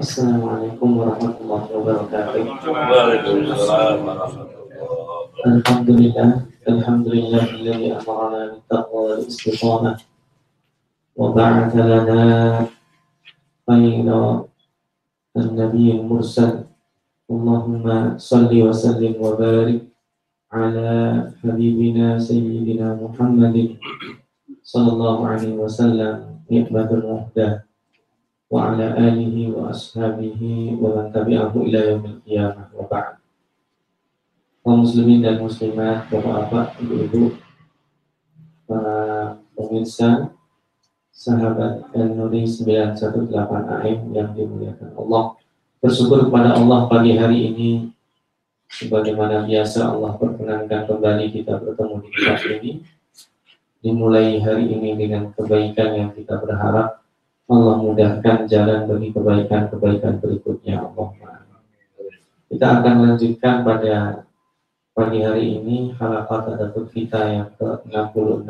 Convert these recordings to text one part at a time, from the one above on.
السلام عليكم ورحمة الله وبركاته. ورحمة الله. الحمد لله الحمد لله الذي أمرنا بالتقوى والاستقامة وبعث لنا خير النبي المرسل اللهم صل وسلم وبارك على حبيبنا سيدنا محمد صلى الله عليه وسلم نعمة المهداه وعلى آله وأصحابه ومن تبعه إلى يوم القيامة وبعد kaum muslimin dan muslimat, bapak-bapak, ibu-ibu, para pemirsa, sahabat Nuri 918 AM yang dimuliakan Allah. Bersyukur kepada Allah pagi hari ini sebagaimana biasa Allah perkenankan kembali kita bertemu di tempat ini. Dimulai hari ini dengan kebaikan yang kita berharap Allah mudahkan jalan bagi kebaikan-kebaikan berikutnya Allah. Kita akan lanjutkan pada pagi hari ini halakat tadabbur kita yang ke-66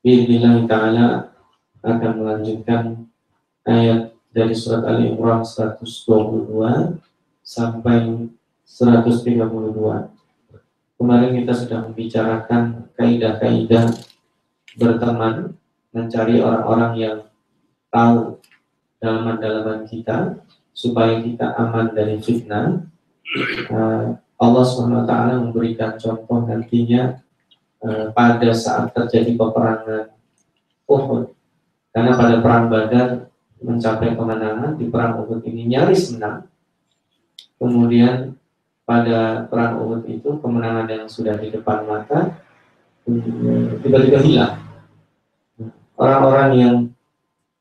Bismillah ta'ala akan melanjutkan ayat dari surat Ali Imran 122 sampai 132. Kemarin kita sudah membicarakan kaidah-kaidah berteman, mencari orang-orang yang tahu dalaman-dalaman kita supaya kita aman dari fitnah. Uh, Allah SWT memberikan contoh nantinya Eh, pada saat terjadi peperangan Uhud. Karena pada perang Badar mencapai kemenangan di perang Uhud ini nyaris menang. Kemudian pada perang Uhud itu kemenangan yang sudah di depan mata hmm, tiba-tiba hilang. Orang-orang yang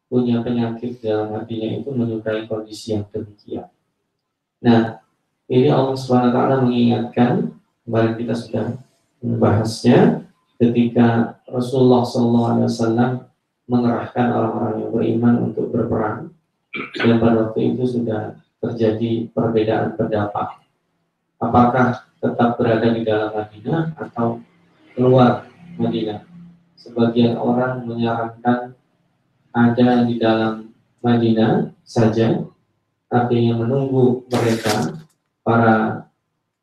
punya penyakit dalam hatinya itu menyukai kondisi yang demikian. Nah, ini Allah SWT mengingatkan, kemarin kita sudah membahasnya ketika Rasulullah SAW mengerahkan orang-orang yang beriman untuk berperang dan pada waktu itu sudah terjadi perbedaan pendapat apakah tetap berada di dalam Madinah atau keluar Madinah sebagian orang menyarankan ada di dalam Madinah saja artinya menunggu mereka para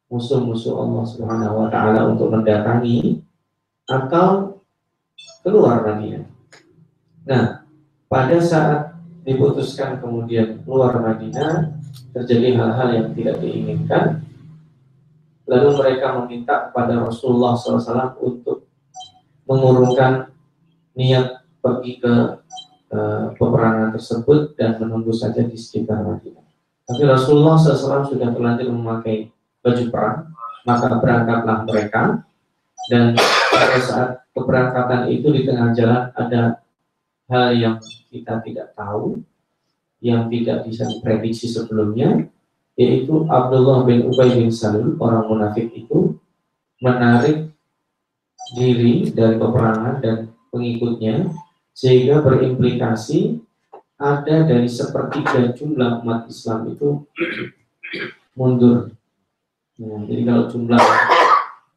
musuh-musuh Allah Subhanahu wa taala untuk mendatangi atau keluar Madinah. Nah, pada saat diputuskan kemudian keluar Madinah, terjadi hal-hal yang tidak diinginkan. Lalu mereka meminta kepada Rasulullah SAW untuk mengurungkan niat pergi ke uh, peperangan tersebut dan menunggu saja di sekitar Madinah. Tapi Rasulullah SAW sudah terlanjur memakai baju perang, maka berangkatlah mereka dan pada saat keberangkatan itu di tengah jalan ada hal yang kita tidak tahu, yang tidak bisa diprediksi sebelumnya, yaitu Abdullah bin Ubay bin Salul, orang munafik itu, menarik diri dari peperangan dan pengikutnya, sehingga berimplikasi ada dari sepertiga jumlah umat Islam itu mundur Nah, jadi kalau jumlah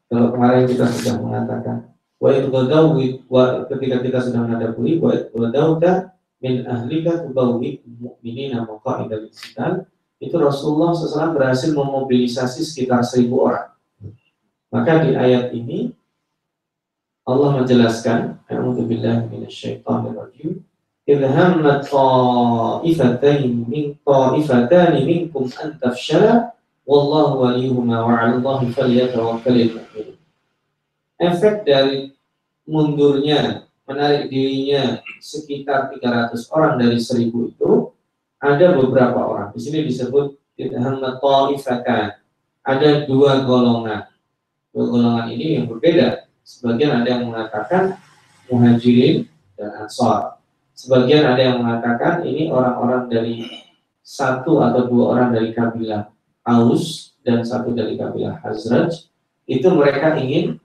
kalau kemarin kita sudah mengatakan wa wa ketika kita sudah menghadapi wa idghadauka min ahlika tubawi mu'minina maqa'ida liqital itu Rasulullah SAW berhasil memobilisasi sekitar seribu orang. Maka di ayat ini Allah menjelaskan, A'udzubillah minasyaitonirrajim. Idhamma ta'ifatayn min ta'ifatani minkum an tafshala wallahu waliyuhuma wa 'ala wa falyatawakkalul mu'minun. Efek dari mundurnya menarik dirinya sekitar 300 orang dari 1000 itu ada beberapa orang. Di sini disebut idhamma ta'ifatan. Ada dua golongan. Dua golongan ini yang berbeda Sebagian ada yang mengatakan muhajirin dan ansar. Sebagian ada yang mengatakan ini orang-orang dari satu atau dua orang dari kabilah Aus dan satu dari kabilah Hazraj itu mereka ingin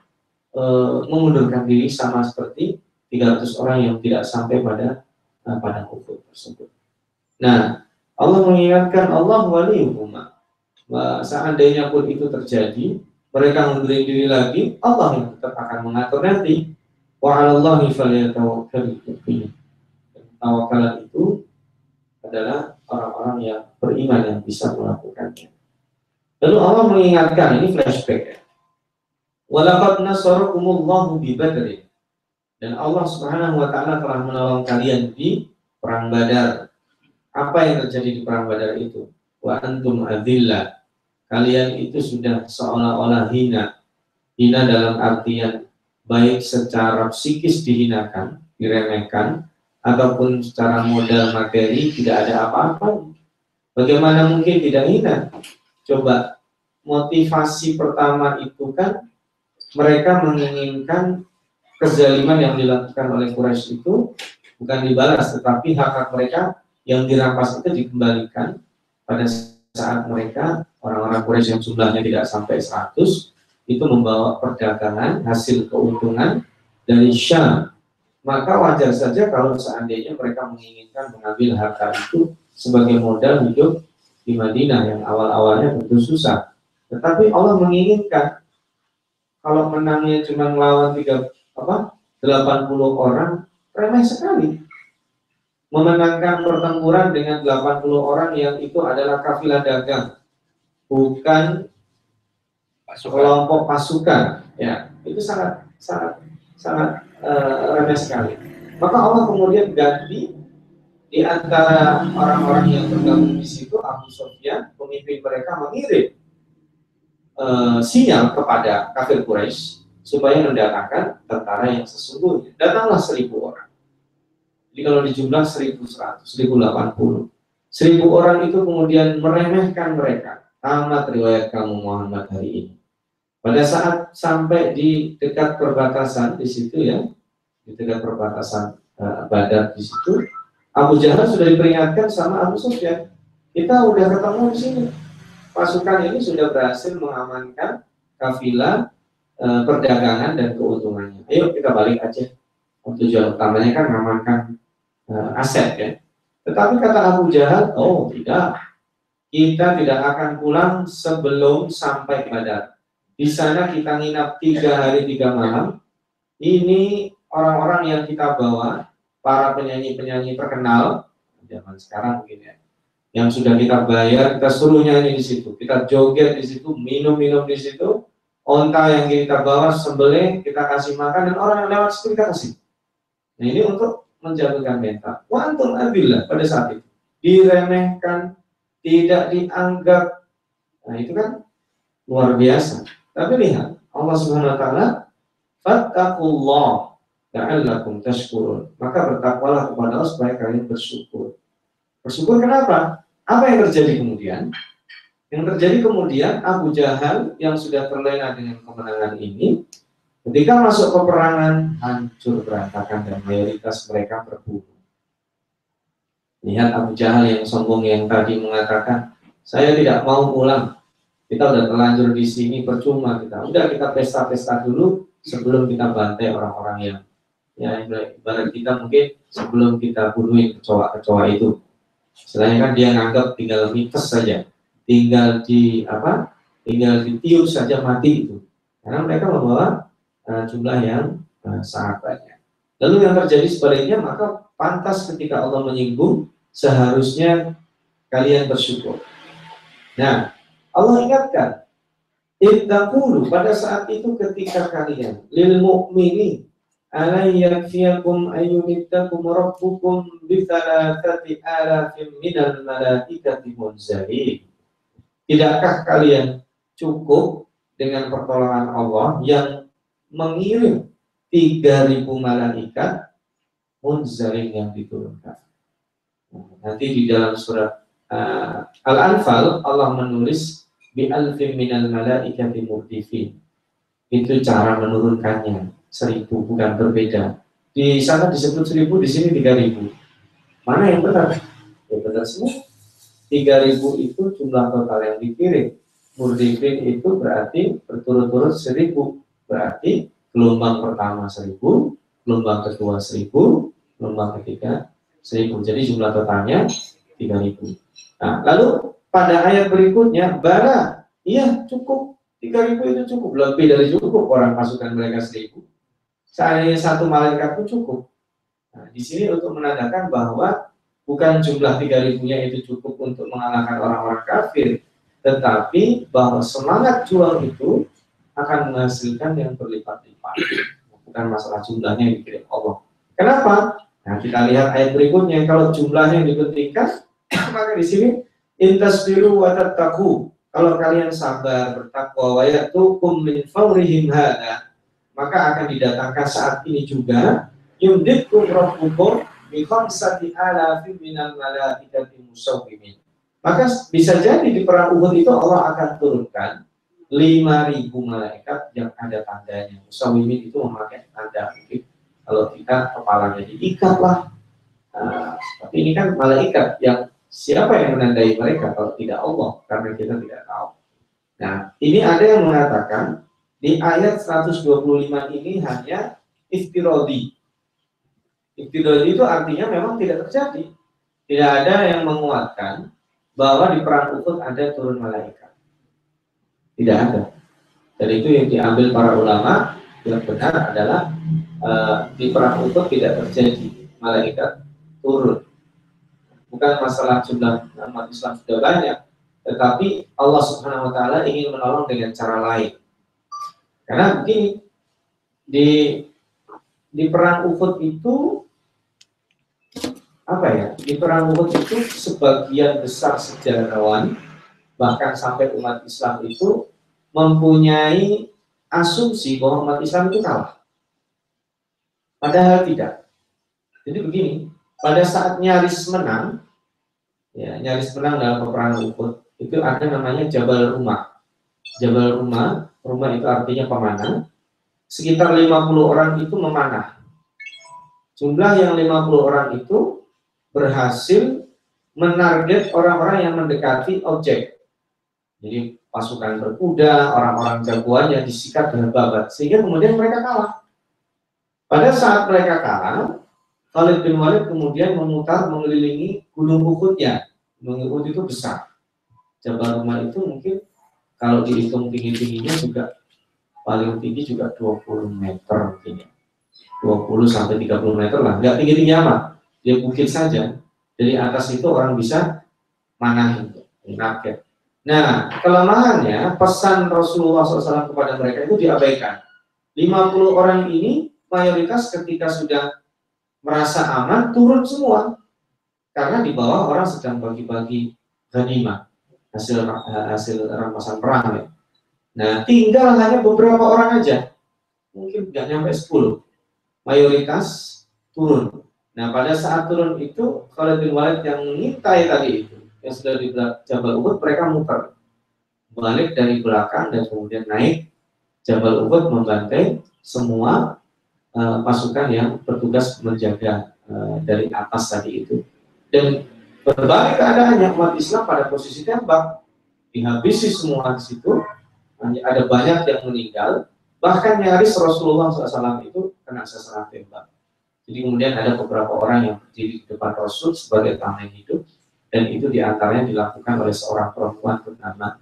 e, mengundurkan diri sama seperti 300 orang yang tidak sampai pada uh, pada Uhud tersebut. Nah, Allah mengingatkan Allah waliyuhuma. Seandainya pun itu terjadi, mereka mundurin diri lagi, Allah yang tetap akan mengatur nanti. Wa 'alallahi falyatawakkalul mu'minun. Tawakalan itu adalah orang-orang yang beriman yang bisa melakukannya. Lalu Allah mengingatkan, ini flashback ya. Walaqad nasarakumullahu bi Badrin. Dan Allah Subhanahu wa taala telah menolong kalian di perang Badar. Apa yang terjadi di perang Badar itu? Wa antum adillah. Kalian itu sudah seolah-olah hina. Hina dalam artian baik secara psikis dihinakan, diremehkan, ataupun secara modal materi tidak ada apa-apa. Bagaimana mungkin tidak hina? Coba motivasi pertama itu kan mereka menginginkan kezaliman yang dilakukan oleh Quraisy itu bukan dibalas tetapi hak-hak mereka yang dirampas itu dikembalikan pada saat mereka orang-orang Quraisy yang jumlahnya tidak sampai 100 itu membawa perdagangan hasil keuntungan dari Syam maka wajar saja kalau seandainya mereka menginginkan mengambil harta itu sebagai modal hidup di Madinah yang awal-awalnya tentu susah. Tetapi Allah menginginkan kalau menangnya cuma melawan tiga apa 80 orang remeh sekali. Memenangkan pertempuran dengan 80 orang yang itu adalah kafilah dagang, bukan pasukan. kelompok pasukan. Ya, itu sangat sangat sangat uh, remeh sekali. Maka Allah kemudian ganti di antara orang-orang yang tergabung di situ Abu Sufyan pemimpin mereka mengirim uh, sinyal kepada kafir Quraisy supaya mendatangkan tentara yang sesungguhnya. Datanglah seribu orang. Jadi kalau dijumlah seribu seratus, seribu delapan puluh. Seribu orang itu kemudian meremehkan mereka. Tamat riwayat kamu Muhammad hari ini. Pada saat sampai di dekat perbatasan di situ ya, di dekat perbatasan uh, Badar di situ, Abu Jahal sudah diperingatkan sama Abu Sufyan. Kita udah ketemu di sini. Pasukan ini sudah berhasil mengamankan kafilah e, perdagangan dan keuntungannya. Ayo kita balik aja. Tujuan utamanya kan mengamankan e, aset ya. Tetapi kata Abu Jahal, oh tidak. Kita tidak akan pulang sebelum sampai Badar. Di sana kita nginap tiga hari tiga malam. Ini orang-orang yang kita bawa para penyanyi-penyanyi terkenal zaman sekarang mungkin ya yang sudah kita bayar kita suruh nyanyi di situ kita joget di situ minum-minum di situ onta yang kita bawa sembelih kita kasih makan dan orang yang lewat situ kita kasih nah ini untuk menjaga mental wantum abillah pada saat itu diremehkan tidak dianggap nah itu kan luar biasa tapi lihat Allah Subhanahu wa taala fattaqullah la'allakum tashkurun. Maka bertakwalah kepada Allah supaya kalian bersyukur. Bersyukur kenapa? Apa yang terjadi kemudian? Yang terjadi kemudian Abu Jahal yang sudah terlena dengan kemenangan ini, ketika masuk peperangan hancur berantakan dan mayoritas mereka berbunuh. Lihat Abu Jahal yang sombong yang tadi mengatakan, saya tidak mau pulang. Kita udah terlanjur di sini percuma kita. Udah kita pesta-pesta dulu sebelum kita bantai orang-orang yang ya ibarat kita mungkin sebelum kita bunuhin kecoa-kecoa itu selain kan dia nganggap tinggal mites saja tinggal di apa tinggal ditiup saja mati itu karena mereka membawa Eh, jumlah yang uh, sangat banyak. Lalu yang terjadi sebaliknya, maka pantas ketika Allah menyinggung, seharusnya kalian bersyukur. Nah, Allah ingatkan, Ibtakulu pada saat itu ketika kalian lil mu'mini alaiyakfiyakum ayyumittakum rabbukum bi alafim alafin minal malaikati. Tidakkah kalian cukup dengan pertolongan Allah yang mengirim 3000 malaikat munzalin yang diturunkan. nanti di dalam surat uh, Al-Anfal Allah menulis bi alfin minal malaikati murdifin. Itu cara menurunkannya seribu bukan berbeda. Di sana disebut seribu, di sini tiga ribu. Mana yang benar? Ya benar semua. Tiga ribu itu jumlah total yang dikirim. Murdifin itu berarti berturut-turut seribu. Berarti gelombang pertama seribu, gelombang kedua seribu, gelombang ketiga seribu. Jadi jumlah totalnya tiga ribu. Nah, lalu pada ayat berikutnya, bara, iya cukup. Tiga ribu itu cukup, lebih dari cukup orang pasukan mereka seribu seandainya satu malaikat pun cukup. Nah, di sini untuk menandakan bahwa bukan jumlah 3000 nya itu cukup untuk mengalahkan orang-orang kafir, tetapi bahwa semangat juang itu akan menghasilkan yang berlipat-lipat. Bukan masalah jumlahnya yang dikirim Allah. Kenapa? Nah, kita lihat ayat berikutnya. Kalau jumlahnya dipentingkan, maka di sini intasbiru wa tattaqu. Kalau kalian sabar, bertakwa, wa yatukum min fawrihim hada, maka akan didatangkan saat ini juga yumditkum rabbukum bi khamsati alafin minal malaikati musawwimin. Maka bisa jadi di perang Uhud itu Allah akan turunkan 5000 malaikat yang ada tandanya. Musawwimin itu memakai tanda mungkin kalau kita kepalanya diikat lah. Nah, tapi ini kan malaikat yang siapa yang menandai mereka kalau tidak Allah karena kita tidak tahu. Nah, ini ada yang mengatakan di ayat 125 ini hanya iftirodi. Iftirodi itu artinya memang tidak terjadi. Tidak ada yang menguatkan bahwa di perang Uhud ada turun malaikat. Tidak ada. Dan itu yang diambil para ulama yang benar adalah uh, di perang Uhud tidak terjadi malaikat turun. Bukan masalah jumlah umat Islam sudah banyak, tetapi Allah Subhanahu wa taala ingin menolong dengan cara lain. Karena begini, di di perang Uhud itu apa ya? Di perang Uhud itu sebagian besar sejarawan bahkan sampai umat Islam itu mempunyai asumsi bahwa umat Islam itu kalah. Padahal tidak. Jadi begini, pada saat nyaris menang, ya nyaris menang dalam peperangan Uhud, itu ada namanya Jabal Rumah. Jabal Rumah, rumah itu artinya pemanah. Sekitar 50 orang itu memanah. Jumlah yang 50 orang itu berhasil menarget orang-orang yang mendekati objek. Jadi pasukan berkuda, orang-orang jagoannya disikat dengan babat, sehingga kemudian mereka kalah. Pada saat mereka kalah, Khalid bin Walid kemudian memutar mengelilingi gunung Uhudnya. Gunung Uhud itu besar. Jabal Rumah itu mungkin kalau dihitung tinggi-tingginya juga paling tinggi juga 20 meter mungkin ya. 20 sampai 30 meter lah, nggak tinggi-tinggi amat. Dia bukit saja. Dari atas itu orang bisa manahin, target. Nah, kelemahannya pesan Rasulullah SAW kepada mereka itu diabaikan. 50 orang ini mayoritas ketika sudah merasa aman turun semua. Karena di bawah orang sedang bagi-bagi ghanimah, hasil hasil rampasan perang ya. Nah, tinggal hanya beberapa orang aja. Mungkin nggak nyampe 10. Mayoritas turun. Nah, pada saat turun itu Khalid bin Walid yang mengintai tadi itu yang sudah di Jabal Uhud mereka muter. Balik dari belakang dan kemudian naik. Jabal Uhud membantai semua uh, pasukan yang bertugas menjaga uh, dari atas tadi itu. Dan berbalik keadaannya umat Islam pada posisi tembak. Dihabisi semua di situ. Ada banyak yang meninggal. Bahkan nyaris Rasulullah SAW itu kena sasaran tembak. Jadi kemudian ada beberapa orang yang berdiri di depan Rasul sebagai tameng hidup dan itu di antaranya dilakukan oleh seorang perempuan bernama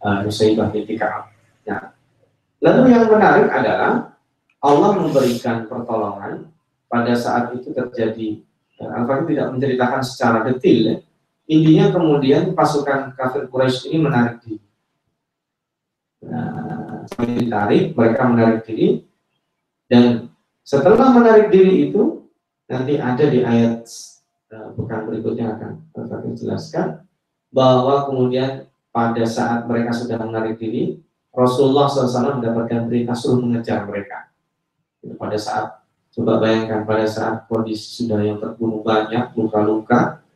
uh, binti Ka'ab. Nah, lalu yang menarik adalah Allah memberikan pertolongan pada saat itu terjadi Al-Fatih tidak menceritakan secara detail ya. Intinya kemudian pasukan kafir Quraisy ini menarik diri. Nah, ditarik, mereka menarik diri dan setelah menarik diri itu nanti ada di ayat pekan berikutnya akan kami jelaskan bahwa kemudian pada saat mereka sudah menarik diri, Rasulullah SAW mendapatkan perintah suruh mengejar mereka. Pada saat, coba bayangkan pada saat kondisi sudah yang terbunuh banyak, luka-luka,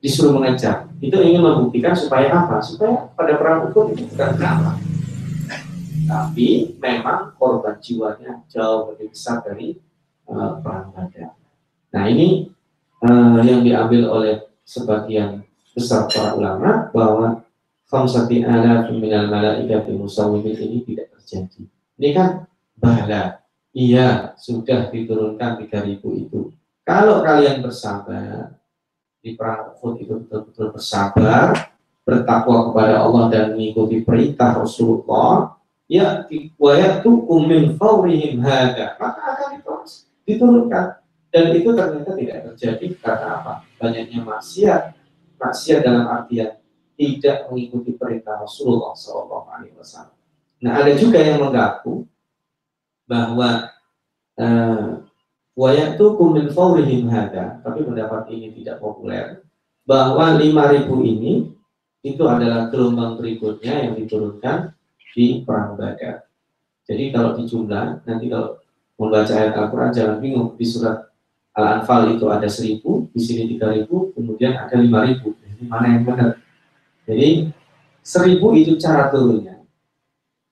disuruh mengejar. Itu ingin membuktikan supaya apa? Supaya pada perang itu bukan kalah. Tapi memang korban jiwanya jauh lebih besar dari uh, perang Badar. Nah ini uh, yang diambil oleh sebagian besar para ulama bahwa khamsati ala minal malaikati musawwimin ini tidak terjadi. Ini kan bala. Iya, sudah diturunkan 3000 itu. Kalau kalian bersabar di perang Uhud itu betul-betul bersabar, bertakwa kepada Allah dan mengikuti perintah Rasulullah, ya wa yatukum min fawrihim hada, maka akan diturunkan Dan itu ternyata tidak terjadi karena apa? Banyaknya maksiat. Maksiat dalam artian tidak mengikuti perintah Rasulullah SAW. Nah, ada juga yang mengaku bahwa eh, wayatu kumin faurihim hada, tapi pendapat ini tidak populer, bahwa 5000 ini itu adalah gelombang berikutnya yang diturunkan di perang Badar. Jadi kalau dijumlah, nanti kalau membaca ayat Al-Quran jangan bingung, di surat Al-Anfal itu ada 1000, di sini 3000, kemudian ada 5000. Ini mana yang benar? Jadi 1000 itu cara turunnya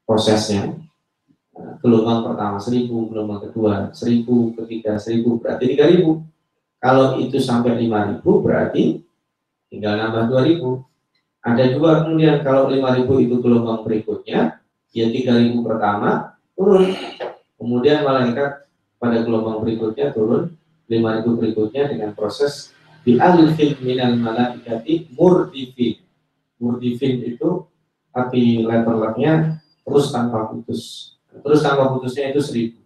prosesnya gelombang pertama seribu gelombang kedua seribu ketiga seribu berarti tiga ribu kalau itu sampai lima ribu berarti tinggal nambah dua ribu ada juga kemudian kalau lima ribu itu gelombang berikutnya ya tiga ribu pertama turun kemudian malaikat pada gelombang berikutnya turun lima ribu berikutnya dengan proses di alfin minal malaikati murdifin murdifin itu arti letternya terus tanpa putus. Terus tanpa putusnya itu seribu.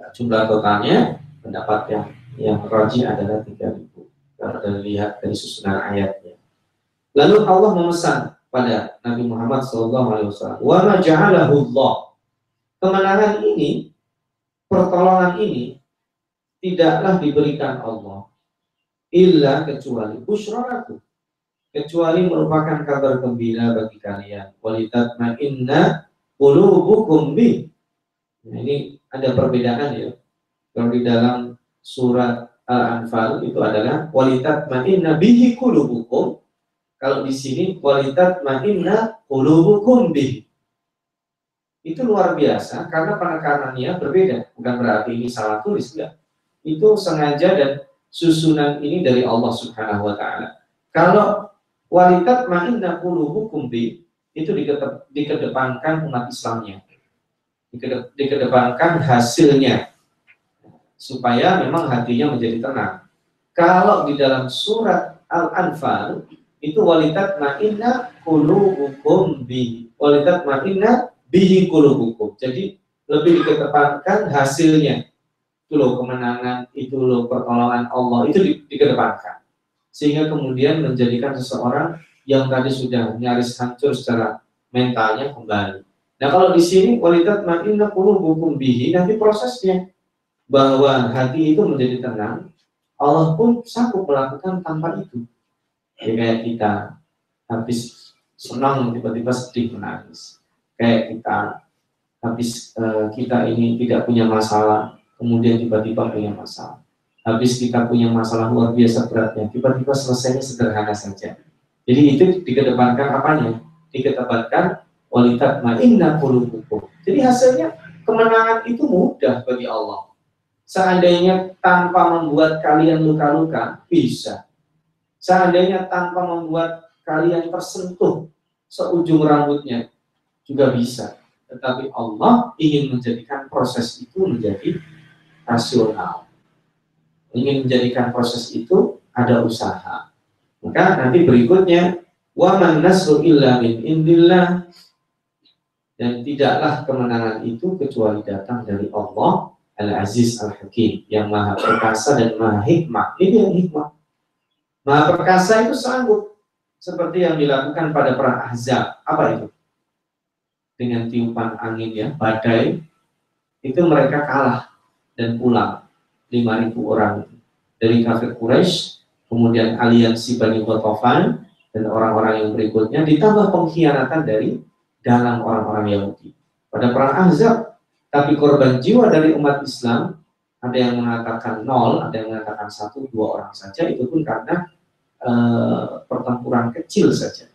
Nah, jumlah totalnya pendapat yang yang roji adalah tiga ribu. Kalau dilihat dari susunan ayatnya. Lalu Allah memesan pada Nabi Muhammad SAW, wa ma Allah. Kemenangan ini, pertolongan ini tidaklah diberikan Allah illa kecuali busyraraku kecuali merupakan kabar gembira bagi kalian. Walitat inna qulubukum bi. Nah, ini ada perbedaan ya. Kalau di dalam surat Al-Anfal itu adalah walitat inna bihi qulubukum. Kalau di sini walitat inna qulubukum bi. Itu luar biasa karena penekanannya berbeda. Bukan berarti ini salah tulis enggak. Itu sengaja dan susunan ini dari Allah Subhanahu wa taala. Kalau Walitat ma'inna qulubukum bi itu dikedepankan umat Islamnya. Dikedepankan hasilnya supaya memang hatinya menjadi tenang. Kalau di dalam surat Al-Anfal itu walitat ma'inna qulubukum bi. Walitat ma'inna bihi qulubukum. Jadi lebih dikedepankan hasilnya. Itu loh kemenangan, itu loh pertolongan Allah, itu dikedepankan sehingga kemudian menjadikan seseorang yang tadi sudah nyaris hancur secara mentalnya kembali. Nah kalau di sini kualitas makinna hukum bihi nanti prosesnya bahwa hati itu menjadi tenang, Allah pun sanggup melakukan tanpa itu. Ya, kayak kita habis senang tiba-tiba sedih menangis. Kayak kita habis uh, kita ini tidak punya masalah, kemudian tiba-tiba punya masalah habis kita punya masalah luar biasa beratnya, tiba-tiba selesainya sederhana saja. Jadi itu dikedepankan apanya? Dikedepankan walitat ma'inna qulubukum. Jadi hasilnya kemenangan itu mudah bagi Allah. Seandainya tanpa membuat kalian luka-luka, bisa. Seandainya tanpa membuat kalian tersentuh seujung rambutnya, juga bisa. Tetapi Allah ingin menjadikan proses itu menjadi rasional ingin menjadikan proses itu ada usaha. Maka nanti berikutnya wa man nasru illa min indillah dan tidaklah kemenangan itu kecuali datang dari Allah Al-Aziz Al-Hakim yang maha perkasa dan maha hikmah. Ini yang hikmah. Maha perkasa itu sanggup seperti yang dilakukan pada perang Ahzab. Apa itu? Dengan tiupan angin ya, badai, itu mereka kalah dan pulang 5.000 orang dari kafir Quraisy, kemudian aliansi Bani Ghatafan dan orang-orang yang berikutnya ditambah pengkhianatan dari dalam orang-orang Yahudi. Pada perang Ahzab, tapi korban jiwa dari umat Islam ada yang mengatakan nol, ada yang mengatakan satu, dua orang saja, itu pun karena e, pertempuran kecil saja.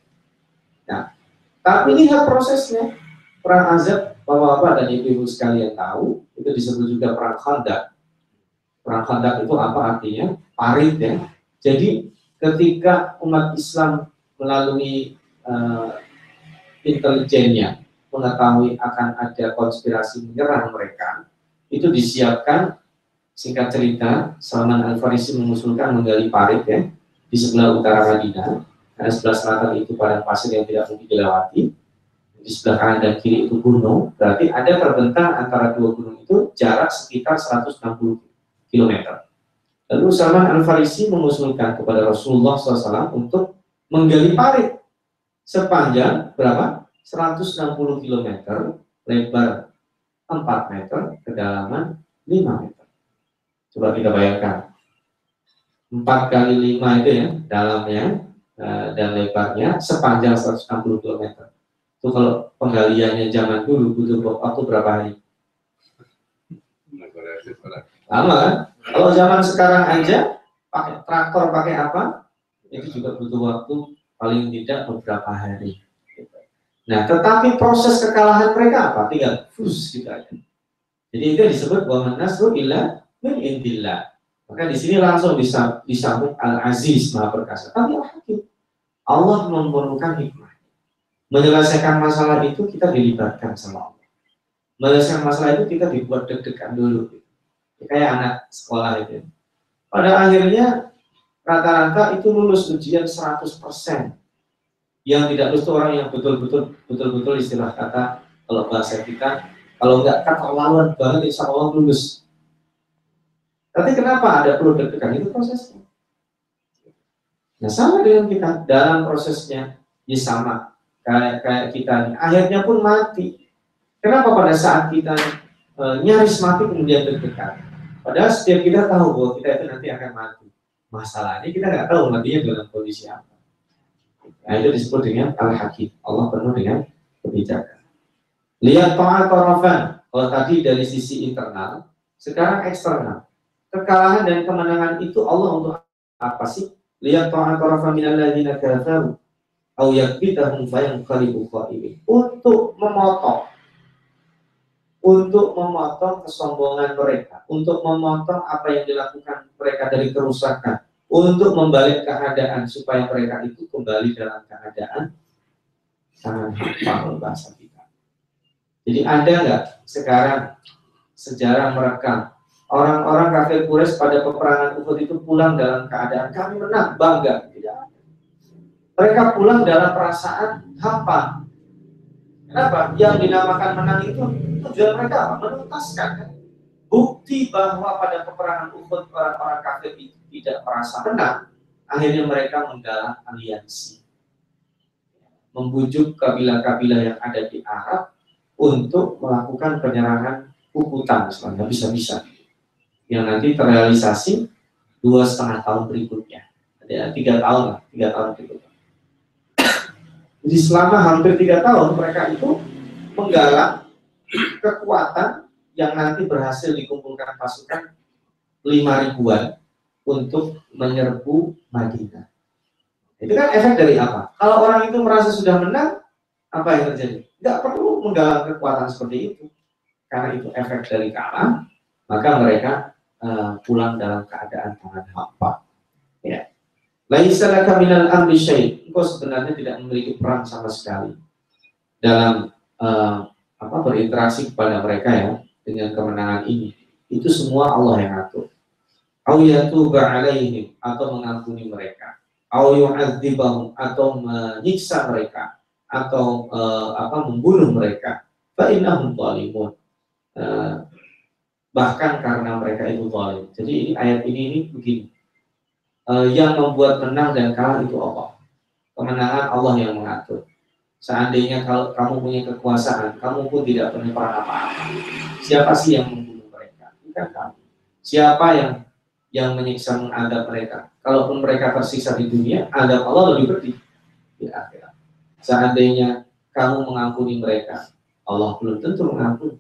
Nah, tapi lihat prosesnya. Perang Azab, Bapak-Bapak dan Ibu-Ibu sekalian tahu, itu disebut juga perang Khandaq. Perang Khandaq itu apa artinya? Parit ya. Jadi ketika umat Islam melalui uh, intelijennya mengetahui akan ada konspirasi menyerang mereka, itu disiapkan singkat cerita Salman Al Farisi mengusulkan menggali parit ya di sebelah utara Madinah karena sebelah selatan itu padang pasir yang tidak mungkin dilewati di sebelah kanan dan kiri itu gunung berarti ada terbentang antara dua gunung itu jarak sekitar 160 kilometer. Lalu Salman Al-Farisi mengusulkan kepada Rasulullah SAW untuk menggali parit sepanjang berapa? 160 km, lebar 4 meter, kedalaman 5 meter. Coba kita bayangkan. 4 kali 5 itu ya, dalamnya eh, dan lebarnya sepanjang 160 km. Itu kalau penggaliannya zaman dulu butuh waktu berapa hari? Lama kan? Kalau zaman sekarang aja pakai traktor pakai apa? Itu juga butuh waktu paling tidak beberapa hari. Nah, tetapi proses kekalahan mereka apa? Tinggal fus gitu. Jadi itu disebut bahwa nasru illa min indillah. Maka di sini langsung disambung al-aziz maha perkasa. Tapi. Allah memerlukan hikmah. Menyelesaikan masalah itu kita dilibatkan sama Allah. Menyelesaikan masalah itu kita dibuat deg-degan dulu kayak anak sekolah itu. Pada akhirnya rata-rata itu lulus ujian 100%. Yang tidak lulus itu orang yang betul-betul betul-betul istilah kata kalau bahasa kita kalau nggak keterlaluan banget insya Allah lulus. Tapi kenapa ada perlu deg-degan itu prosesnya? Nah sama dengan kita dalam prosesnya ya sama kayak kita akhirnya pun mati. Kenapa pada saat kita e, nyaris mati kemudian deg-degan? Padahal setiap kita tahu bahwa kita itu nanti akan mati. Masalahnya kita nggak tahu matinya dalam kondisi apa. Nah itu disebut dengan al-hakim. Allah penuh dengan kebijakan. Lihat ta'at tarafan. Kalau tadi dari sisi internal, sekarang eksternal. Kekalahan dan kemenangan itu Allah untuk apa sih? Lihat ta'at tarafan minal ladina kafaru. Au yakbitahum fayanqalibu qaimin. Untuk memotong. Untuk memotong kesombongan mereka, untuk memotong apa yang dilakukan mereka dari kerusakan, untuk membalik keadaan supaya mereka itu kembali dalam keadaan sangat hafal bahasa kita. Jadi ada nggak sekarang sejarah merekam? Orang-orang kafir Quraisy pada peperangan Uhud itu pulang dalam keadaan kami menang bangga. Tidak mereka pulang dalam perasaan hampa Kenapa? Yang dinamakan menang itu tujuan mereka apa? Menuntaskan kan? Bukti bahwa pada peperangan Uhud orang-orang kafir itu tidak merasa menang, akhirnya mereka menggalang aliansi. Membujuk kabilah-kabilah yang ada di Arab untuk melakukan penyerangan Ukutan misalnya bisa-bisa yang nanti terrealisasi dua setengah tahun berikutnya ada tiga tahun lah tiga tahun berikutnya jadi selama hampir tiga tahun mereka itu menggalang kekuatan yang nanti berhasil dikumpulkan pasukan lima ribuan untuk menyerbu Madinah. Itu kan efek dari apa? Kalau orang itu merasa sudah menang, apa yang terjadi? Tidak perlu menggalang kekuatan seperti itu. Karena itu efek dari kalah, maka mereka uh, pulang dalam keadaan tangan hampa. Ya. Laisa laka minal amri syai. Engkau sebenarnya tidak memiliki peran sama sekali dalam uh, apa berinteraksi kepada mereka ya dengan kemenangan ini. Itu semua Allah yang atur. Au yatuba alaihim atau mengampuni mereka. Au yu'adzibahum atau menyiksa mereka atau uh, apa membunuh mereka. Fa innahum zalimun. Uh, bahkan karena mereka itu zalim. Jadi ini ayat ini ini begini yang membuat menang dan kalah itu Allah. Kemenangan Allah yang mengatur. Seandainya kalau kamu punya kekuasaan, kamu pun tidak punya peran apa-apa. Siapa sih yang membunuh mereka? Bukan kamu. Siapa yang yang menyiksa mengadab mereka? Kalaupun mereka tersiksa di dunia, adab Allah lebih pedih di akhirat. Seandainya kamu mengampuni mereka, Allah belum tentu mengampuni.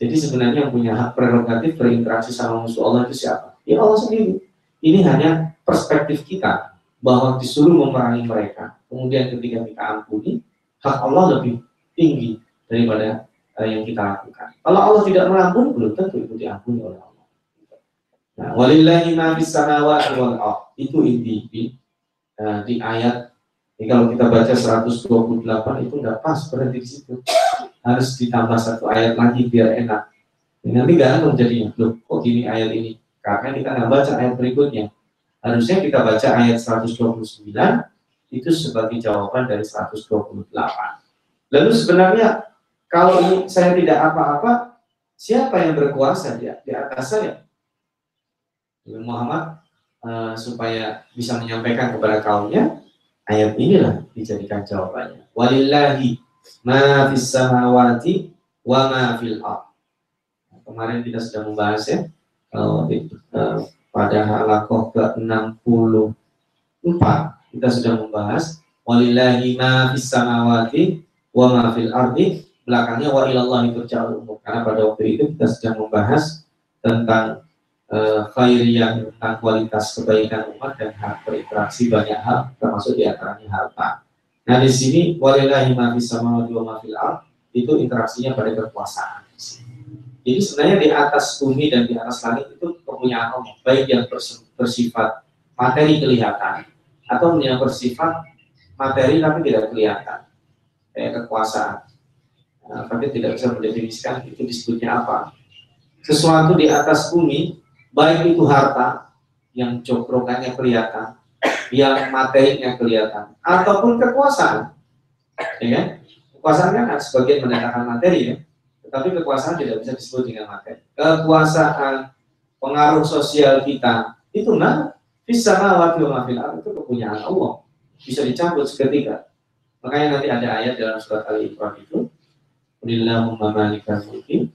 Jadi sebenarnya yang punya hak prerogatif berinteraksi sama musuh Allah itu siapa? Ya Allah sendiri. Ini hanya perspektif kita bahwa disuruh memerangi mereka. Kemudian ketika kita ampuni, hak Allah lebih tinggi daripada uh, yang kita lakukan. Kalau Allah tidak mengampuni, belum tentu itu diampuni oleh Allah. Nah, walillahi samawati wal Itu inti di, uh, di ayat ini kalau kita baca 128 itu nggak pas berhenti di situ. Harus ditambah satu ayat lagi biar enak. Ini nanti nggak akan jadinya. Loh, kok gini ayat ini? Karena kita nggak baca ayat berikutnya harusnya kita baca ayat 129 itu sebagai jawaban dari 128. Lalu sebenarnya kalau ini saya tidak apa-apa, siapa yang berkuasa di, di atas saya? Muhammad uh, supaya bisa menyampaikan kepada kaumnya ayat inilah dijadikan jawabannya. Walillahi ma fis samawati wa ma fil ard. Kemarin kita sudah membahas ya kalau uh, pada halakoh ke-64 kita sudah membahas walillahi ma fis samawati wa ma fil ardi belakangnya wa ilallahi turja'ul umur karena pada waktu itu kita sedang membahas tentang uh, khairiyah tentang kualitas kebaikan umat dan hak berinteraksi banyak hal termasuk di antaranya harta. Nah di sini walillahi ma fis samawati wa ma fil ard itu interaksinya pada kekuasaan. Jadi sebenarnya di atas bumi dan di atas langit itu kepunyaan Allah, baik yang bersifat materi kelihatan atau yang bersifat materi tapi tidak kelihatan, kayak kekuasaan. Nah, tapi tidak bisa mendefinisikan itu disebutnya apa. Sesuatu di atas bumi, baik itu harta yang cokrokannya kelihatan, yang materinya kelihatan, ataupun kekuasaan. Ya, kan? kekuasaan kan sebagian mendatangkan materi ya, tetapi kekuasaan tidak bisa disebut dengan materi. Kekuasaan, pengaruh sosial kita, itu nah, bisa mawati wa itu kepunyaan Allah. Bisa dicabut seketika. Makanya nanti ada ayat dalam surat Al-Imran itu, Qulillahumma malikal mulki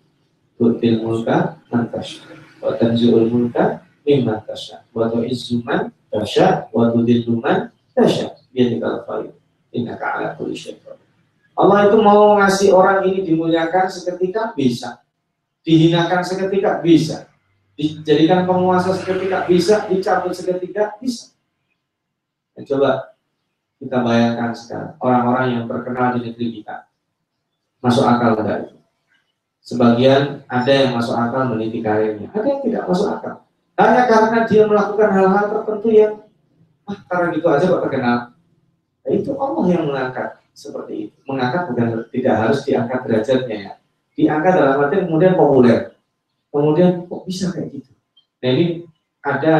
tu'til mulka man tasha wa tanzi'ul mulka mimman tasha wa tu'izzu man tasha wa tudillu man tasha biyadikal khair innaka ala kulli syai'in Allah itu mau ngasih orang ini dimuliakan seketika bisa. Dihinakan seketika bisa. Dijadikan penguasa seketika bisa. Dicabut seketika bisa. Nah, coba kita bayangkan sekarang orang-orang yang terkenal di negeri kita. Masuk akal enggak. Sebagian ada yang masuk akal meniti karirnya, ada yang tidak masuk akal. Hanya karena dia melakukan hal-hal tertentu yang ah karena gitu aja kok terkenal. Nah, itu Allah yang mengangkat seperti itu. Mengangkat bukan tidak harus diangkat derajatnya ya. Diangkat dalam arti kemudian populer. Kemudian kok bisa kayak gitu. Nah ini ada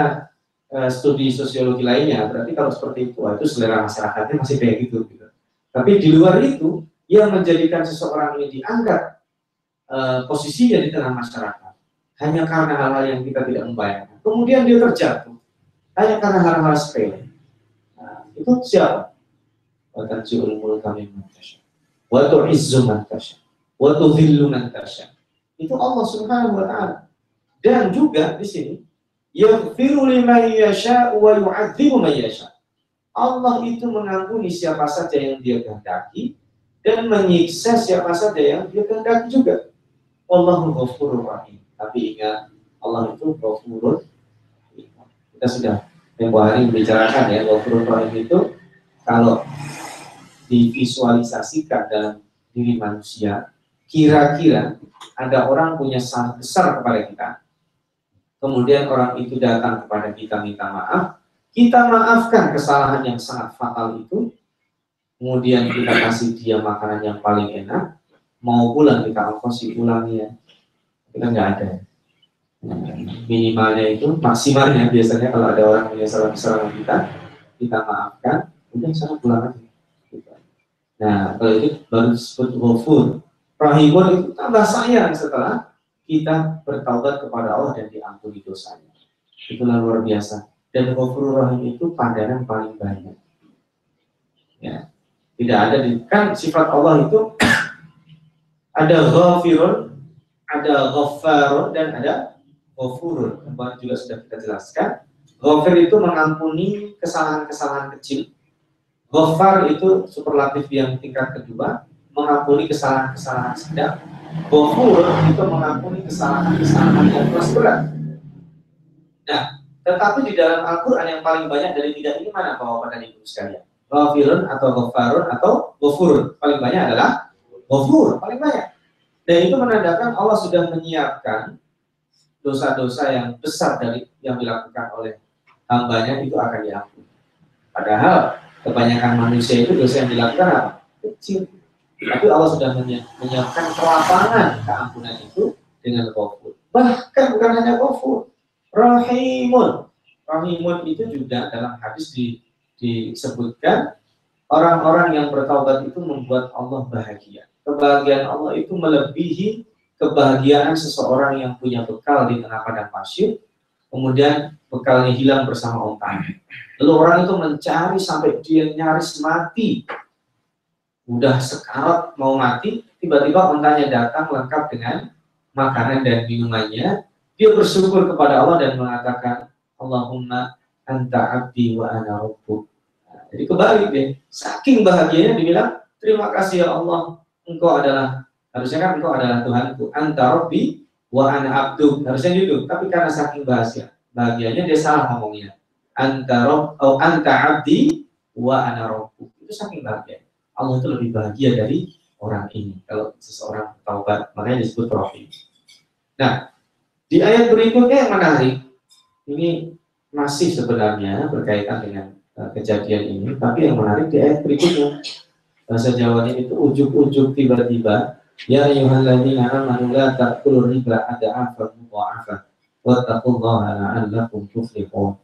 uh, studi sosiologi lainnya. Berarti kalau seperti itu, itu selera masyarakatnya masih kayak gitu. gitu. Tapi di luar itu yang menjadikan seseorang ini diangkat uh, posisinya di tengah masyarakat hanya karena hal-hal yang kita tidak membayangkan. Kemudian dia terjatuh hanya karena hal-hal sepele. Nah, itu siapa? Wa jiul mulka mimman tasya. Wa tu'izzu man tasya. Wa. Itu Allah Subhanahu wa taala. Dan juga di sini yaghfiru liman yasha wa yu'adzibu man yasha. Allah itu mengampuni siapa saja yang dia kehendaki dan menyiksa siapa saja yang dia kehendaki juga. Allahu ghafurur rahim. Tapi ingat Allah itu ghafurur Kita sudah tempoh hari membicarakan ya ghafurur rahim itu kalau divisualisasikan dalam diri manusia, kira-kira ada orang punya salah besar kepada kita, kemudian orang itu datang kepada kita minta maaf, kita maafkan kesalahan yang sangat fatal itu, kemudian kita kasih dia makanan yang paling enak, mau pulang kita ongkosi pulangnya, kita nggak ada. Minimalnya itu, maksimalnya biasanya kalau ada orang punya salah kesalahan kita, kita maafkan, udah sana pulang aja. Nah, kalau itu baru disebut ghafur. Rahimun itu tambah sayang setelah kita bertaubat kepada Allah dan diampuni dosanya. Itulah luar biasa. Dan ghafur rahim itu padanan paling banyak. Ya, tidak ada di kan sifat Allah itu ada ghafirun, ada ghaffarun dan ada ghafurun. Kemarin juga sudah kita jelaskan. Ghafir itu mengampuni kesalahan-kesalahan kecil. Ghaffar itu superlatif yang tingkat kedua, mengampuni kesalahan-kesalahan sedang. Ghafur itu mengampuni kesalahan-kesalahan yang keras berat. Nah, tetapi di dalam Al-Quran yang paling banyak dari tiga ini mana Bapak dan Ibu sekalian? ghafirun atau ghafarun atau ghafur. Paling banyak adalah ghafur, paling banyak. Dan itu menandakan Allah sudah menyiapkan dosa-dosa yang besar dari yang dilakukan oleh hambanya itu akan diampuni. Padahal kebanyakan manusia itu dosa yang dilakukan apa? Kecil. Tapi Allah sudah menyiapkan kelapangan keampunan itu dengan ghafur. Bahkan bukan hanya ghafur, rahimun. Rahimun itu juga dalam hadis di disebutkan orang-orang yang bertaubat itu membuat Allah bahagia. Kebahagiaan Allah itu melebihi kebahagiaan seseorang yang punya bekal di tengah padang pasir kemudian bekalnya hilang bersama ontanya. Lalu orang itu mencari sampai dia nyaris mati. Udah sekarat mau mati, tiba-tiba ontanya datang lengkap dengan makanan dan minumannya. Dia bersyukur kepada Allah dan mengatakan, Allahumma anta abdi wa ana rabbuk. Jadi kembali deh, saking bahagianya dibilang, terima kasih ya Allah, engkau adalah, harusnya kan engkau adalah Tuhanku, anta rabbi wa ana abdu, harusnya gitu, tapi karena saking bahagia, bahagianya dia salah ngomongnya. Anta rob oh, anta abdi wa ana rabbuk itu saking bahagia. Allah itu lebih bahagia dari orang ini kalau seseorang taubat. Makanya disebut rahim nah di ayat berikutnya yang menarik ini masih sebenarnya berkaitan dengan uh, kejadian ini tapi yang menarik di ayat berikutnya. Bahasa Jawa ini itu ujuk-ujuk tiba-tiba ya ayyuhalladzina amanu la ta'kulu riba ada'afa mudha'afa wattaqullaha la'allakum tuflihun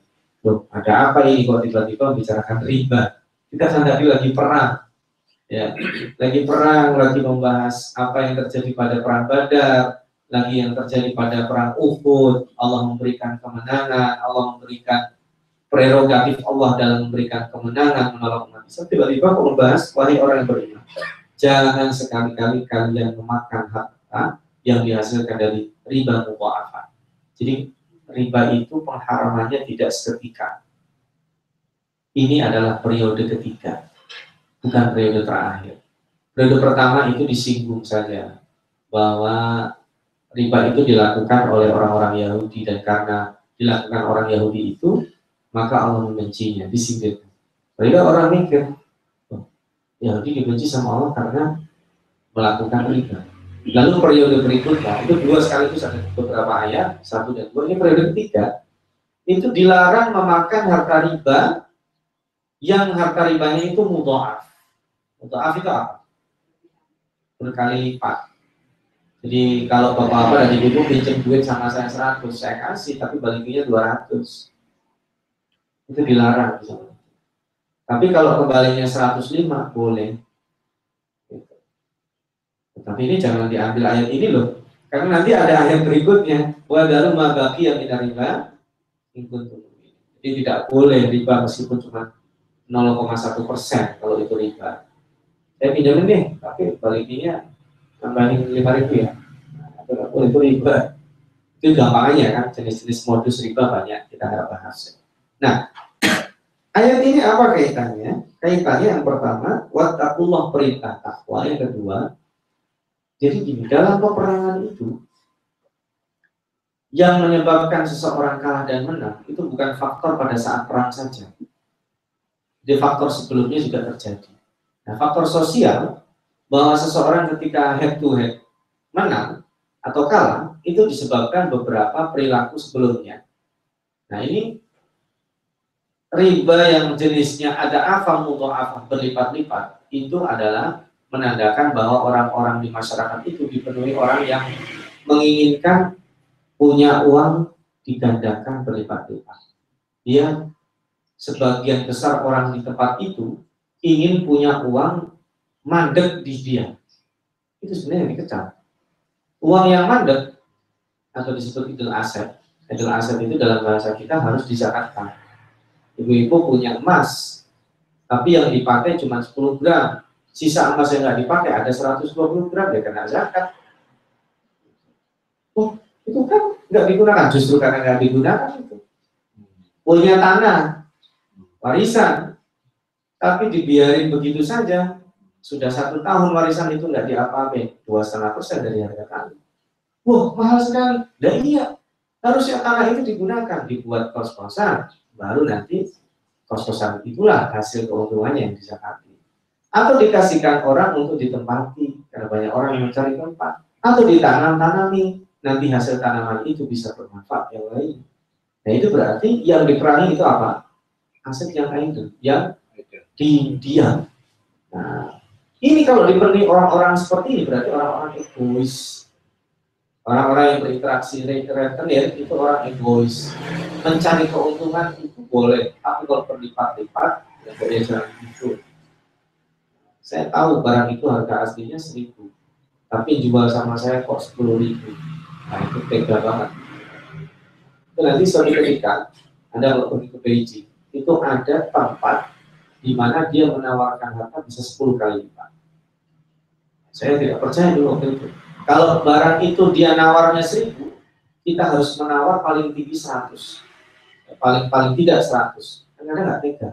Loh, ada apa ini kok tiba-tiba membicarakan riba? Kita kan tadi lagi perang, ya, lagi perang, lagi membahas apa yang terjadi pada perang Badar, lagi yang terjadi pada perang Uhud. Allah memberikan kemenangan, Allah memberikan prerogatif Allah dalam memberikan kemenangan menolong umat. Tiba-tiba kok membahas wahai orang yang beriman, jangan sekali-kali kalian memakan harta yang dihasilkan dari riba mubaafat. Jadi riba itu pengharamannya tidak seketika. Ini adalah periode ketiga, bukan periode terakhir. Periode pertama itu disinggung saja bahwa riba itu dilakukan oleh orang-orang Yahudi dan karena dilakukan orang Yahudi itu maka Allah membencinya, disindir. Mereka orang mikir, Yahudi dibenci sama Allah karena melakukan riba Lalu periode berikutnya itu dua sekaligus ada beberapa ayat satu dan dua ini periode ketiga itu dilarang memakan harta riba yang harta ribanya itu mudoaf. Mudoaf itu apa? Berkali lipat. Jadi kalau bapak-bapak dan ibu pinjam duit sama saya 100, saya kasih tapi baliknya 200. Itu dilarang. Tapi kalau kembalinya 105 boleh. Tapi ini jangan diambil ayat ini loh. Karena nanti ada ayat berikutnya. Wa daru ma yang tidak riba Jadi tidak boleh riba meskipun cuma 0,1 persen kalau itu riba. Saya pinjamin nih, tapi baliknya tambahin 5 ribu ya. Nah, boleh itu riba. Itu gampangnya kan, jenis-jenis modus riba banyak, kita nggak bahas. Nah, ayat ini apa kaitannya? Kaitannya yang pertama, wattaqullah perintah takwa. Yang kedua, jadi gini, dalam peperangan itu yang menyebabkan seseorang kalah dan menang itu bukan faktor pada saat perang saja. Di faktor sebelumnya juga terjadi. Nah, faktor sosial bahwa seseorang ketika head to head menang atau kalah itu disebabkan beberapa perilaku sebelumnya. Nah, ini riba yang jenisnya ada apa apa berlipat-lipat itu adalah menandakan bahwa orang-orang di masyarakat itu dipenuhi orang yang menginginkan punya uang digandakan berlipat-lipat. Dia sebagian besar orang di tempat itu ingin punya uang mandek di dia. Itu sebenarnya yang dikecam. Uang yang mandek atau disebut idul aset. Idul aset itu dalam bahasa kita harus dizakatkan. Ibu-ibu punya emas, tapi yang dipakai cuma 10 gram sisa emas yang nggak dipakai ada 120 gram ya kena zakat. Oh, itu kan nggak digunakan justru karena nggak digunakan itu. Punya tanah, warisan, tapi dibiarin begitu saja. Sudah satu tahun warisan itu nggak diapa-apain, dua setengah persen dari harga tanah. Wah, mahal sekali. Dan iya, harusnya tanah itu digunakan, dibuat kos-kosan, baru nanti kos-kosan itulah hasil keuntungannya yang disakati atau dikasihkan orang untuk ditempati karena banyak orang yang mencari tempat. Atau ditanam-tanami nanti hasil tanaman itu bisa bermanfaat yang lain. Nah itu berarti yang diperangi itu apa? Aset yang lain yang di diam. Nah ini kalau dipenuhi orang-orang seperti ini berarti orang-orang egois orang-orang yang berinteraksi rentenir itu orang egois mencari keuntungan itu boleh tapi kalau berlipat-lipat ya boleh jangan itu saya tahu barang itu harga aslinya seribu, tapi jual sama saya kok sepuluh ribu. Nah itu tega banget. Itu nanti suatu ketika Anda kalau pergi ke Beijing, itu ada tempat di mana dia menawarkan harga bisa 10 kali lipat. Saya tidak percaya dulu waktu itu. Kalau barang itu dia nawarnya 1000, kita harus menawar paling tinggi 100. Paling paling tidak 100. Karena nggak tega.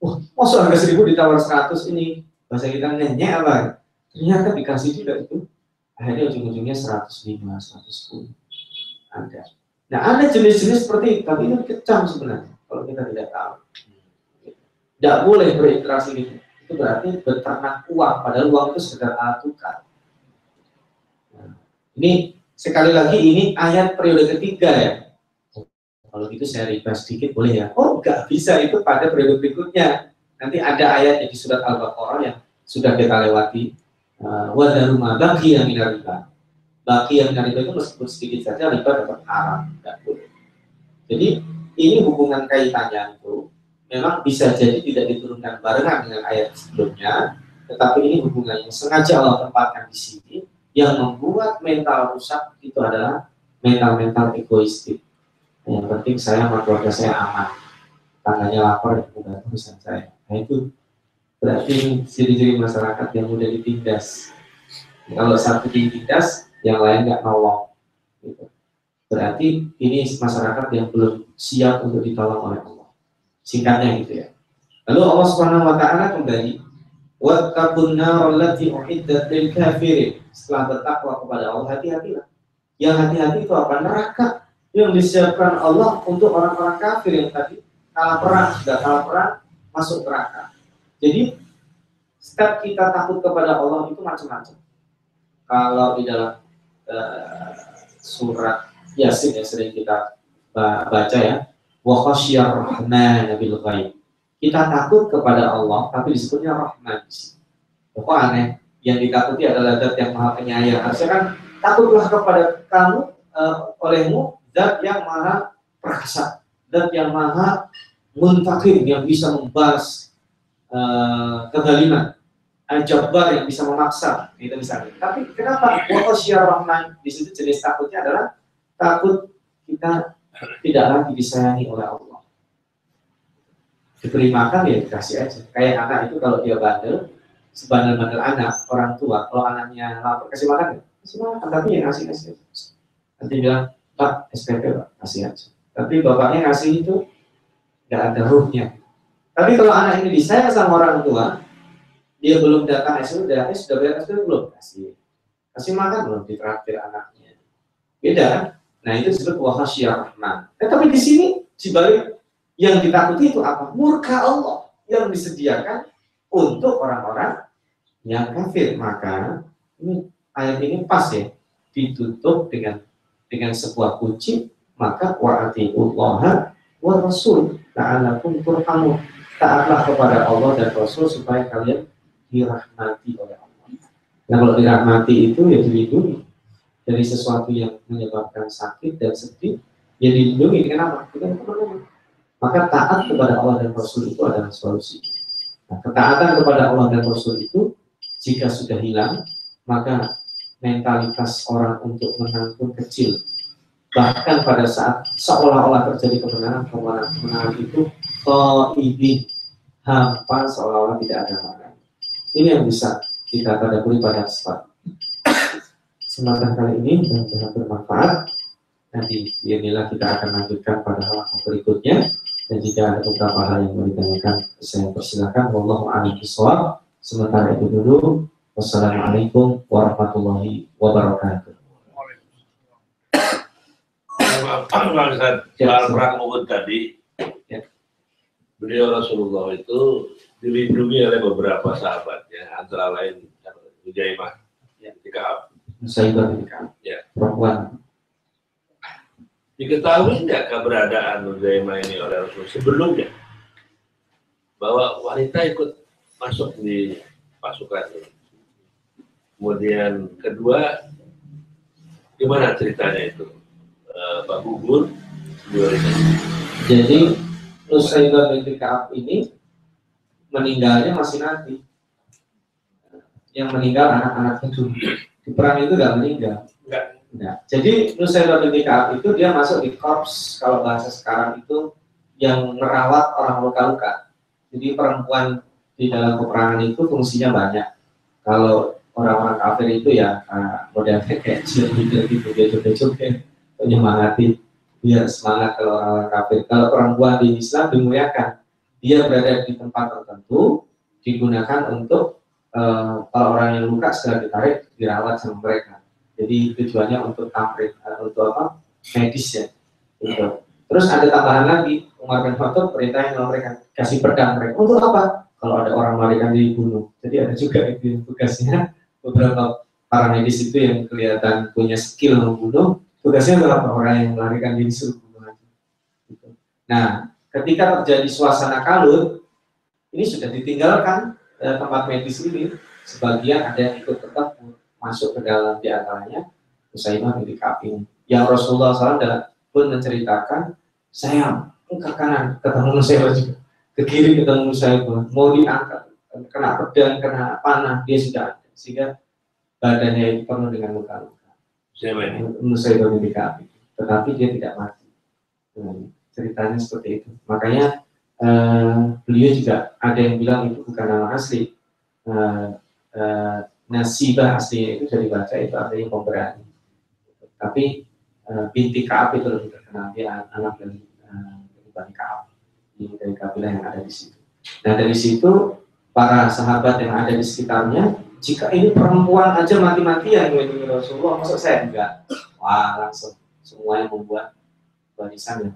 Wah, masuk harga 1000 ditawar 100 ini bahasa kita ngenyek apa? Ternyata dikasih juga itu. Akhirnya ujung-ujungnya 105, 110. Ada. Nah, ada jenis-jenis seperti itu, tapi itu kecam sebenarnya kalau kita tidak tahu. Tidak boleh berinteraksi gitu. Itu berarti berternak uang, padahal uang itu sekedar alat tukar. Ini sekali lagi ini ayat periode ketiga ya. Kalau gitu saya request sedikit boleh ya? Oh nggak bisa itu pada periode berikutnya. Nanti ada ayat di surat Al-Baqarah yang sudah kita lewati. Uh, Wadaruma bagi yang riba baki yang dari itu meskipun sedikit saja riba dapat haram, tidak boleh. Jadi ini hubungan kaitannya itu memang bisa jadi tidak diturunkan barengan dengan ayat sebelumnya, tetapi ini hubungannya sengaja Allah tempatkan di sini yang membuat mental rusak itu adalah mental-mental egoistik. Yang penting saya sama keluarga saya aman, tangannya lapar dan mudah urusan saya. Nah itu berarti ciri-ciri masyarakat yang mudah ditindas. Kalau satu ditindas, yang lain nggak nolong. Gitu. Berarti ini masyarakat yang belum siap untuk ditolong oleh Allah. Singkatnya gitu ya. Lalu Allah Subhanahu wa taala kembali Wattaqun allati uiddat lil kafirin. Setelah bertakwa kepada Allah, hati-hatilah. Yang hati-hati itu apa? Neraka yang disiapkan Allah untuk orang-orang kafir yang tadi kalah perang, sudah kalah perang, masuk neraka. Jadi, setiap kita takut kepada Allah itu macam-macam. Kalau di dalam uh, surat Yasin yang sering kita baca ya. Wa khasyar rahman bil ghaib. Kita takut kepada Allah tapi disebutnya Rahman. Kok aneh? Yang ditakuti adalah zat yang maha penyayang. Harusnya kan takutlah kepada kamu uh, olehmu zat yang maha perkasa, zat yang maha muntakim yang bisa membalas uh, kezaliman al-jabbar yang bisa memaksa itu misalnya. Tapi kenapa wa rahman di situ jenis takutnya adalah takut kita tidak lagi disayangi oleh Allah. Diberi makan ya dikasih aja. Kayak anak itu kalau dia bandel, sebandel-bandel anak, orang tua, kalau anaknya lapar kasih makan ya? Kasih makan, tapi ya ngasih kasih. Nanti bilang, Pak, SPP Pak, kasih aja. Tapi bapaknya ngasih itu nggak ada ruhnya. Tapi kalau anak ini disayang sama orang tua, dia belum datang es sudah es sudah bayar es belum kasih kasih makan belum ditraktir anaknya beda kan nah itu disebut wahasya rahman eh, tapi di sini si balik yang ditakuti itu apa murka Allah yang disediakan untuk orang-orang yang kafir maka ini ayat ini pas ya ditutup dengan dengan sebuah kunci maka Allah wa rasul ta'alakum turhamu taatlah kepada Allah dan Rasul supaya kalian dirahmati oleh Allah. Nah kalau dirahmati itu ya dilindungi dari sesuatu yang menyebabkan sakit dan sedih, ya dilindungi dengan apa? Dengan teman-teman. Maka taat kepada Allah dan Rasul itu adalah solusi. Nah, ketaatan kepada Allah dan Rasul itu jika sudah hilang, maka mentalitas orang untuk menang pun kecil. Bahkan pada saat seolah-olah terjadi kemenangan, kemenangan itu ini hampa seolah-olah tidak ada makna. Ini yang bisa kita tadaburi pada kesempatan. Kesempatan kali ini mudah-mudahan bermanfaat. Nanti inilah kita akan lanjutkan pada hal berikutnya. Dan jika ada beberapa hal yang mau ditanyakan, saya persilakan. Wallahu a'lam bishawab. Sementara itu dulu. Wassalamualaikum warahmatullahi wabarakatuh. Soal perang Uhud tadi, ya. beliau Rasulullah itu dilindungi oleh beberapa sahabatnya, antara lain Hujaimah ya. ketika Saibah ya. perempuan. Diketahui nggak keberadaan Hujaimah ini oleh Rasul sebelumnya? Bahwa wanita ikut masuk di pasukan ini. Kemudian kedua, gimana ceritanya itu? Uh, Pak Gugur, Jadi Nusaibah binti Kaab ini meninggalnya masih nanti. Yang meninggal anak-anaknya dulu. Di perang itu nggak meninggal. Enggak. Nah, jadi Nusailah binti Ka'ab itu dia masuk di korps kalau bahasa sekarang itu yang merawat orang luka-luka. Jadi perempuan di dalam peperangan itu fungsinya banyak. Kalau orang-orang kafir itu ya uh, modelnya kayak cheerleader gitu, dia joget-joget, menyemangati, biar semangat kalau orang-orang kafir. Kalau perempuan di Islam dimuliakan, dia berada di tempat tertentu, digunakan untuk uh, orang yang luka segera ditarik, dirawat sama mereka. Jadi tujuannya untuk tamrit, uh, untuk apa? Medis ya. Gitu. Terus ada tambahan lagi, Umar bin Khattab perintahnya mereka kasih pedang mereka. Untuk apa? Kalau ada orang melarikan diri bunuh. Jadi ada juga itu tugasnya beberapa para medis itu yang kelihatan punya skill membunuh, tugasnya adalah orang yang melarikan diri bunuh Gitu. Nah, ketika terjadi suasana kalut, ini sudah ditinggalkan eh, tempat medis ini. Sebagian ada yang ikut tetap masuk ke dalam di antaranya Usaimah bin Ka'ab Yang Rasulullah SAW pun menceritakan, saya ke kanan ketemu saya juga. Ke kiri ketemu saya mau diangkat kena pedang kena panah dia sudah ada. Sehingga badannya itu penuh dengan luka-luka. Siapa ini? Nusayba bin Ka'ab tetapi dia tidak mati. Nah, ceritanya seperti itu. Makanya uh, beliau juga ada yang bilang itu bukan nama asli. Uh, uh, nasibah aslinya itu sudah dibaca itu artinya pemberani tapi uh, binti Kaab itu lebih terkenal dia anak dari uh, Bani Kaab dari kabilah yang ada di situ. Nah dari situ para sahabat yang ada di sekitarnya, jika ini perempuan aja mati-matian melindungi Rasulullah, masa saya enggak? Wah langsung semua yang membuat barisan yang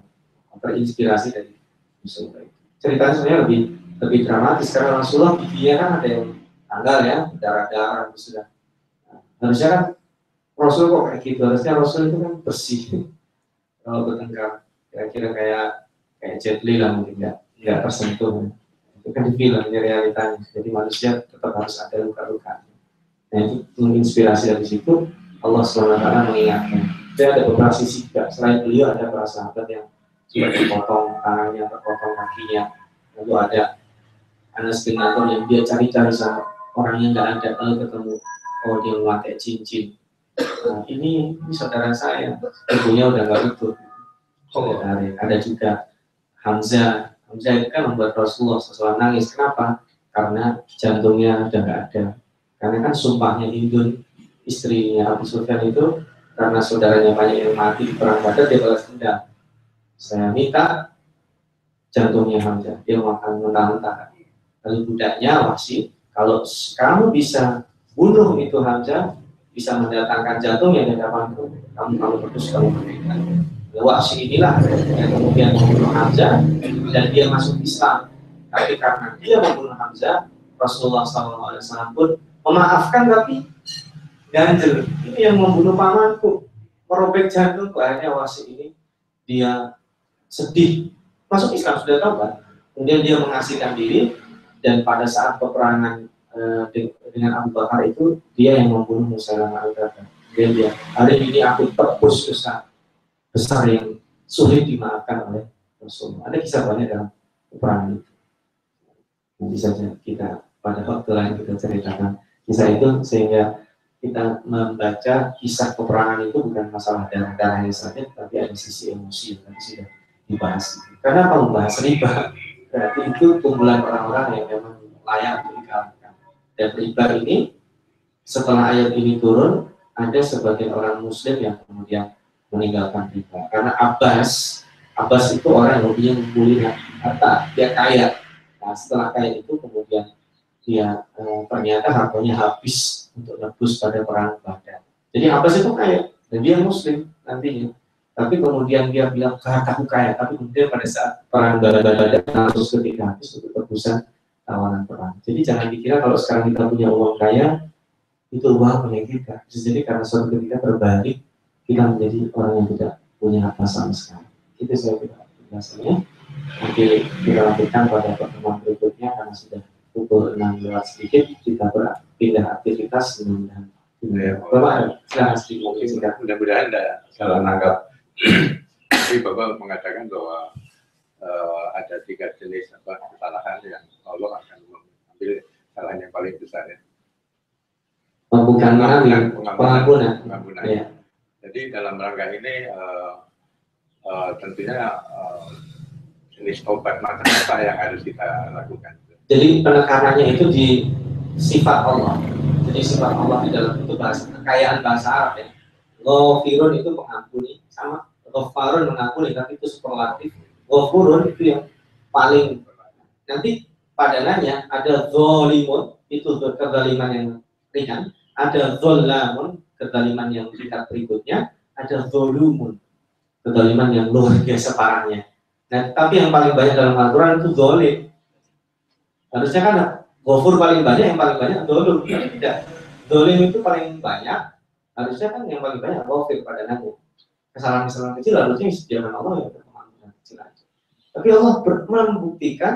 terinspirasi dari Rasulullah. Ceritanya sebenarnya lebih lebih dramatis karena Rasulullah dia kan ada yang tanggal ya darah-darah sudah. Nah, harusnya kan Rasul kok kayak gitu? Harusnya Rasul itu kan bersih. Kalau bertengkar kira-kira kayak kayak Jet Li lah mungkin nggak nggak tersentuh. Itu kan di film realitanya. Jadi manusia tetap harus ada luka-luka. Nah itu menginspirasi dari situ Allah swt mengingatkan. Saya ada beberapa sisi juga. Selain beliau ada para sahabat yang sudah terpotong tangannya terpotong kakinya. Lalu ada Anas bin Nathor yang dia cari-cari sama orang yang nggak ada lalu ketemu oh dia memakai cincin nah, ini, ini saudara saya ibunya udah nggak utuh oh. ada juga Hamzah. Hamzah itu kan membuat Rasulullah SAW nangis. Kenapa? Karena jantungnya udah nggak ada. Karena kan sumpahnya Hindun, istrinya Abu Sufyan itu, karena saudaranya banyak yang mati di perang Badar, dia balas dendam. Saya minta jantungnya Hamzah. Dia makan mentah-mentah. Lalu budaknya wasi, kalau kamu bisa bunuh itu Hamzah, bisa mendatangkan jantungnya dari kamu kamu terus kamu berikan. Wahsy inilah yang kemudian membunuh Hamzah dan dia masuk Islam. Tapi karena dia membunuh Hamzah, Rasulullah SAW pun memaafkan tapi ganjel. Ini yang membunuh pamanku, merobek jantung akhirnya Wahsy ini dia sedih masuk Islam sudah tahu kan. Kemudian dia mengasihkan diri dan pada saat peperangan eh, dengan Abu Bakar itu dia yang membunuh al-Kadzab. Dan dia hari ini aku tebus besar besar yang sulit dimaafkan oleh Rasulullah. Ada kisah banyak dalam peperangan itu. Nanti saja kita pada waktu lain kita ceritakan kisah itu sehingga kita membaca kisah peperangan itu bukan masalah darah-darahnya saja, tapi ada sisi emosi yang sudah dibahas. Karena apa membahas riba? Berarti itu kumpulan orang-orang yang memang layak dikalahkan. Dan riba ini setelah ayat ini turun, ada sebagian orang Muslim yang kemudian meninggalkan riba. Karena Abbas, Abbas itu orang yang hobinya ngumpulin harta, dia kaya. Nah, setelah kaya itu kemudian dia eh, ternyata hartanya habis untuk nebus pada perang Badar. Jadi Abbas itu kaya dan dia Muslim nantinya. Tapi kemudian dia bilang hartaku kaya, tapi kemudian pada saat perang Badar langsung ketika habis untuk tebusan tawanan perang. Jadi jangan dikira kalau sekarang kita punya uang kaya itu uang punya kita. Jadi karena suatu ketika terbalik kita menjadi orang yang tidak punya apa sama sekali. Itu saya kira biasanya. Nanti kita lanjutkan pada pertemuan berikutnya karena sudah pukul 6 lewat sedikit kita berpindah aktivitas dengan Ya, Bapak, silahkan sedikit Mudah-mudahan tidak salah nangkap. Tapi Bapak mengatakan bahwa uh, ada tiga jenis apa kesalahan yang Allah akan mengambil kesalahan yang paling besar ya. Bukan mengambil, pengampunan. Pengampunan. Ya. Jadi dalam rangka ini uh, uh, tentunya uh, jenis obat macam apa yang harus kita lakukan. Jadi penekanannya itu di sifat Allah. Jadi sifat Allah di dalam itu bahasa kekayaan bahasa Arab ya. Ghafirun itu pengampuni sama Ghafarun mengampuni tapi itu superlatif. Ghafurun itu yang paling nanti padanannya ada zolimun itu kezaliman yang ringan, ada zolamun kezaliman yang tingkat berikutnya, ada zolumun kezaliman yang luar biasa parahnya. Nah, tapi yang paling banyak dalam Al-Quran itu zolim. Harusnya kan gofur paling banyak, yang paling banyak zolim. Tapi tidak. Zolim itu paling banyak, harusnya kan yang paling banyak gofir pada nabi. Kesalahan-kesalahan kecil harusnya disediakan Allah ya kecil aja. Tapi Allah membuktikan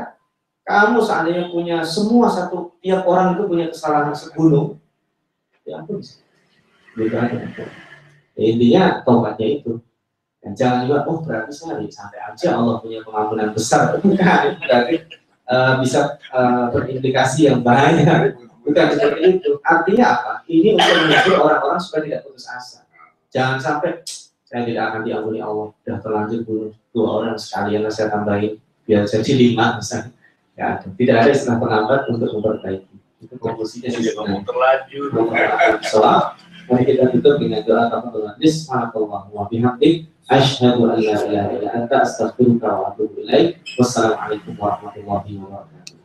kamu seandainya punya semua satu tiap orang itu punya kesalahan segunung, ya ampun. Ya, intinya taubatnya itu dan jangan juga, oh berarti saya sampai aja Allah punya pengampunan besar. Berarti uh, bisa uh, berimplikasi yang banyak. Bukan seperti itu. Artinya apa? Ini untuk menghibur orang-orang supaya tidak putus asa. Jangan sampai saya tidak akan diampuni Allah. Sudah terlanjur bunuh dua orang sekalian saya tambahin biar jadi lima misalnya. Ya, tidak ada istilah penambat untuk memperbaiki. Itu konklusinya sih. Ngomong terlanjur. Salah. Mari kita tutup dengan doa majlis. Subhanallah wa bihamdik asyhadu an la ilaha illa anta astaghfiruka wa atubu ilaik. Wassalamualaikum warahmatullahi wabarakatuh.